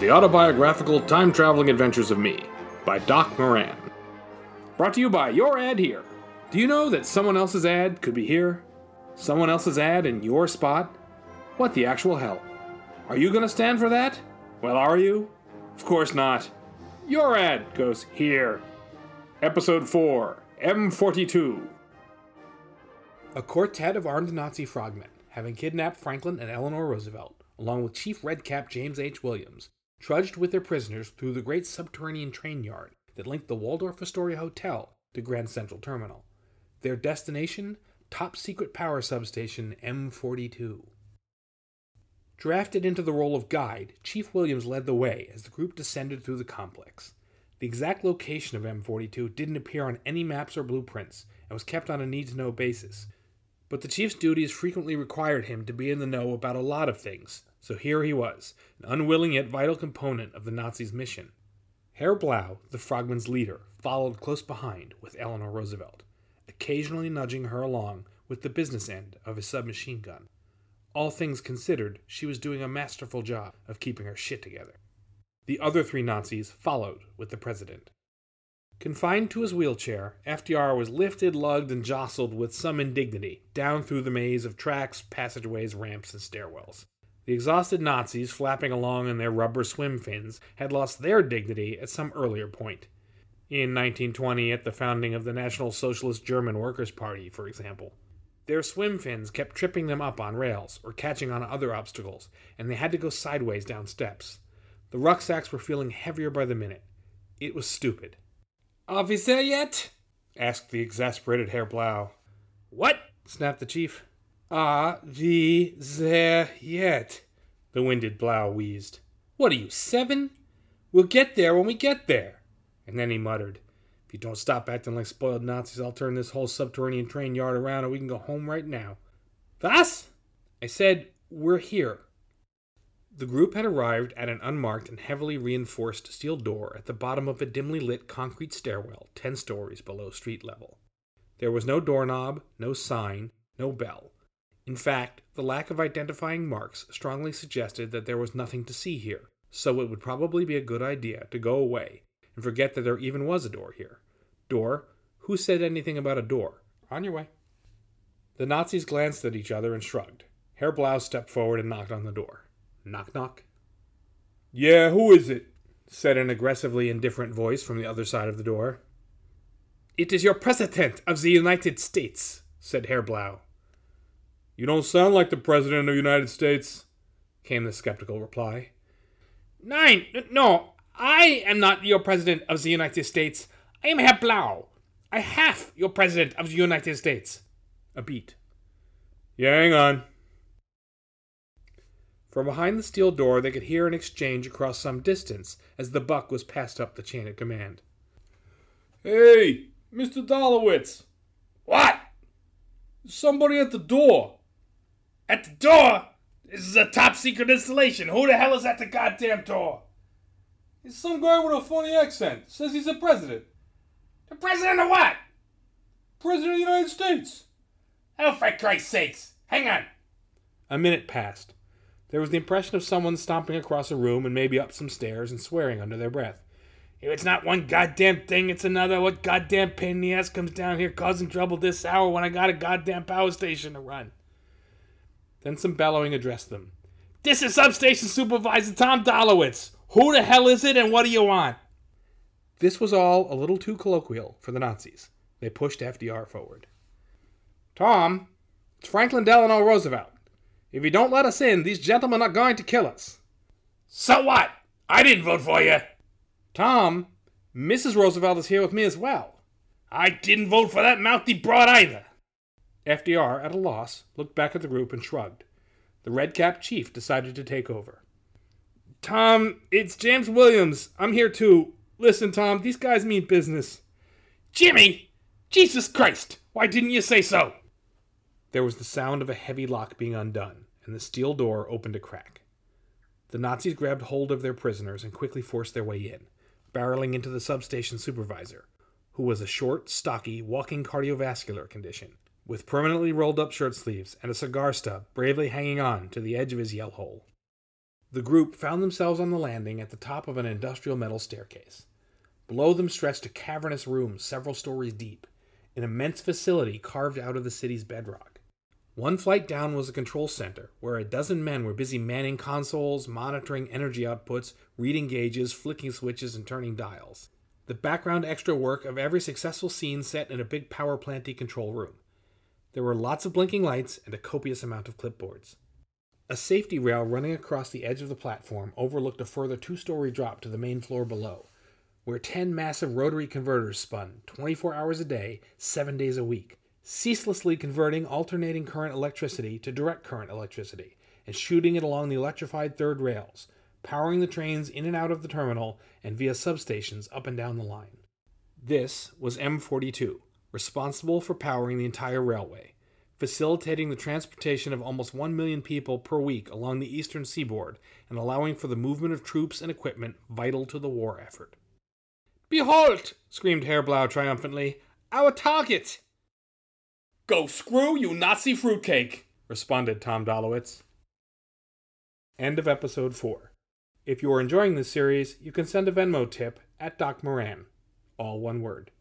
The Autobiographical Time Traveling Adventures of Me by Doc Moran. Brought to you by your ad here. Do you know that someone else's ad could be here? Someone else's ad in your spot? What the actual hell? Are you gonna stand for that? Well, are you? Of course not. Your ad goes here. Episode 4 M42. A quartet of armed Nazi frogmen, having kidnapped Franklin and Eleanor Roosevelt, along with Chief Redcap James H. Williams, trudged with their prisoners through the great subterranean train yard that linked the Waldorf Astoria Hotel to Grand Central Terminal. Their destination? Top secret power substation M42. Drafted into the role of guide, Chief Williams led the way as the group descended through the complex. The exact location of M42 didn't appear on any maps or blueprints and was kept on a need to know basis. But the chief's duties frequently required him to be in the know about a lot of things, so here he was, an unwilling yet vital component of the Nazis' mission. Herr Blau, the frogman's leader, followed close behind with Eleanor Roosevelt, occasionally nudging her along with the business end of his submachine gun. All things considered, she was doing a masterful job of keeping her shit together. The other three Nazis followed with the president. Confined to his wheelchair, FDR was lifted, lugged, and jostled with some indignity down through the maze of tracks, passageways, ramps, and stairwells. The exhausted Nazis, flapping along in their rubber swim fins, had lost their dignity at some earlier point. In 1920, at the founding of the National Socialist German Workers' Party, for example. Their swim fins kept tripping them up on rails or catching on other obstacles, and they had to go sideways down steps. The rucksacks were feeling heavier by the minute. It was stupid. We there yet? asked the exasperated Herr Blau. What? snapped the chief. Ah, are we there yet? The winded Blau wheezed. What are you, seven? We'll get there when we get there. And then he muttered, If you don't stop acting like spoiled Nazis, I'll turn this whole subterranean train yard around and we can go home right now. Was? I said, We're here. The group had arrived at an unmarked and heavily reinforced steel door at the bottom of a dimly lit concrete stairwell ten stories below street level. There was no doorknob, no sign, no bell. In fact, the lack of identifying marks strongly suggested that there was nothing to see here, so it would probably be a good idea to go away and forget that there even was a door here. Door? Who said anything about a door? On your way. The Nazis glanced at each other and shrugged. Herr Blau stepped forward and knocked on the door. Knock, knock. Yeah, who is it? said an aggressively indifferent voice from the other side of the door. It is your President of the United States, said Herr Blau. You don't sound like the President of the United States, came the skeptical reply. Nein, no, I am not your President of the United States. I am Herr Blau. I have your President of the United States. A beat. Yeah, hang on. From behind the steel door, they could hear an exchange across some distance as the buck was passed up the chain of command. Hey, Mr. Dolowitz. What? Somebody at the door. At the door? This is a top secret installation. Who the hell is at the goddamn door? It's some guy with a funny accent. Says he's the president. The president of what? President of the United States. Oh, for Christ's sakes. Hang on. A minute passed. There was the impression of someone stomping across a room and maybe up some stairs and swearing under their breath. If it's not one goddamn thing, it's another. What goddamn pain in the ass comes down here causing trouble this hour when I got a goddamn power station to run? Then some bellowing addressed them. This is Substation Supervisor Tom Dolowitz. Who the hell is it and what do you want? This was all a little too colloquial for the Nazis. They pushed FDR forward. Tom, it's Franklin Delano Roosevelt. If you don't let us in, these gentlemen are going to kill us. So what? I didn't vote for you. Tom, Mrs. Roosevelt is here with me as well. I didn't vote for that mouthy broad either. FDR, at a loss, looked back at the group and shrugged. The red capped chief decided to take over. Tom, it's James Williams. I'm here too. Listen, Tom, these guys mean business. Jimmy! Jesus Christ! Why didn't you say so? There was the sound of a heavy lock being undone, and the steel door opened a crack. The Nazis grabbed hold of their prisoners and quickly forced their way in, barreling into the substation supervisor, who was a short, stocky, walking cardiovascular condition, with permanently rolled up shirt sleeves and a cigar stub bravely hanging on to the edge of his yell hole. The group found themselves on the landing at the top of an industrial metal staircase. Below them stretched a cavernous room several stories deep, an immense facility carved out of the city's bedrock. One flight down was a control center, where a dozen men were busy manning consoles, monitoring energy outputs, reading gauges, flicking switches, and turning dials. The background extra work of every successful scene set in a big power planty control room. There were lots of blinking lights and a copious amount of clipboards. A safety rail running across the edge of the platform overlooked a further two story drop to the main floor below, where 10 massive rotary converters spun 24 hours a day, 7 days a week, ceaselessly converting alternating current electricity to direct current electricity and shooting it along the electrified third rails, powering the trains in and out of the terminal and via substations up and down the line. This was M42, responsible for powering the entire railway facilitating the transportation of almost 1 million people per week along the eastern seaboard and allowing for the movement of troops and equipment vital to the war effort. Behold! screamed Herr Blau triumphantly. Our target! Go screw, you Nazi fruitcake! responded Tom Dolowitz. End of episode 4. If you are enjoying this series, you can send a Venmo tip at Doc Moran, all one word.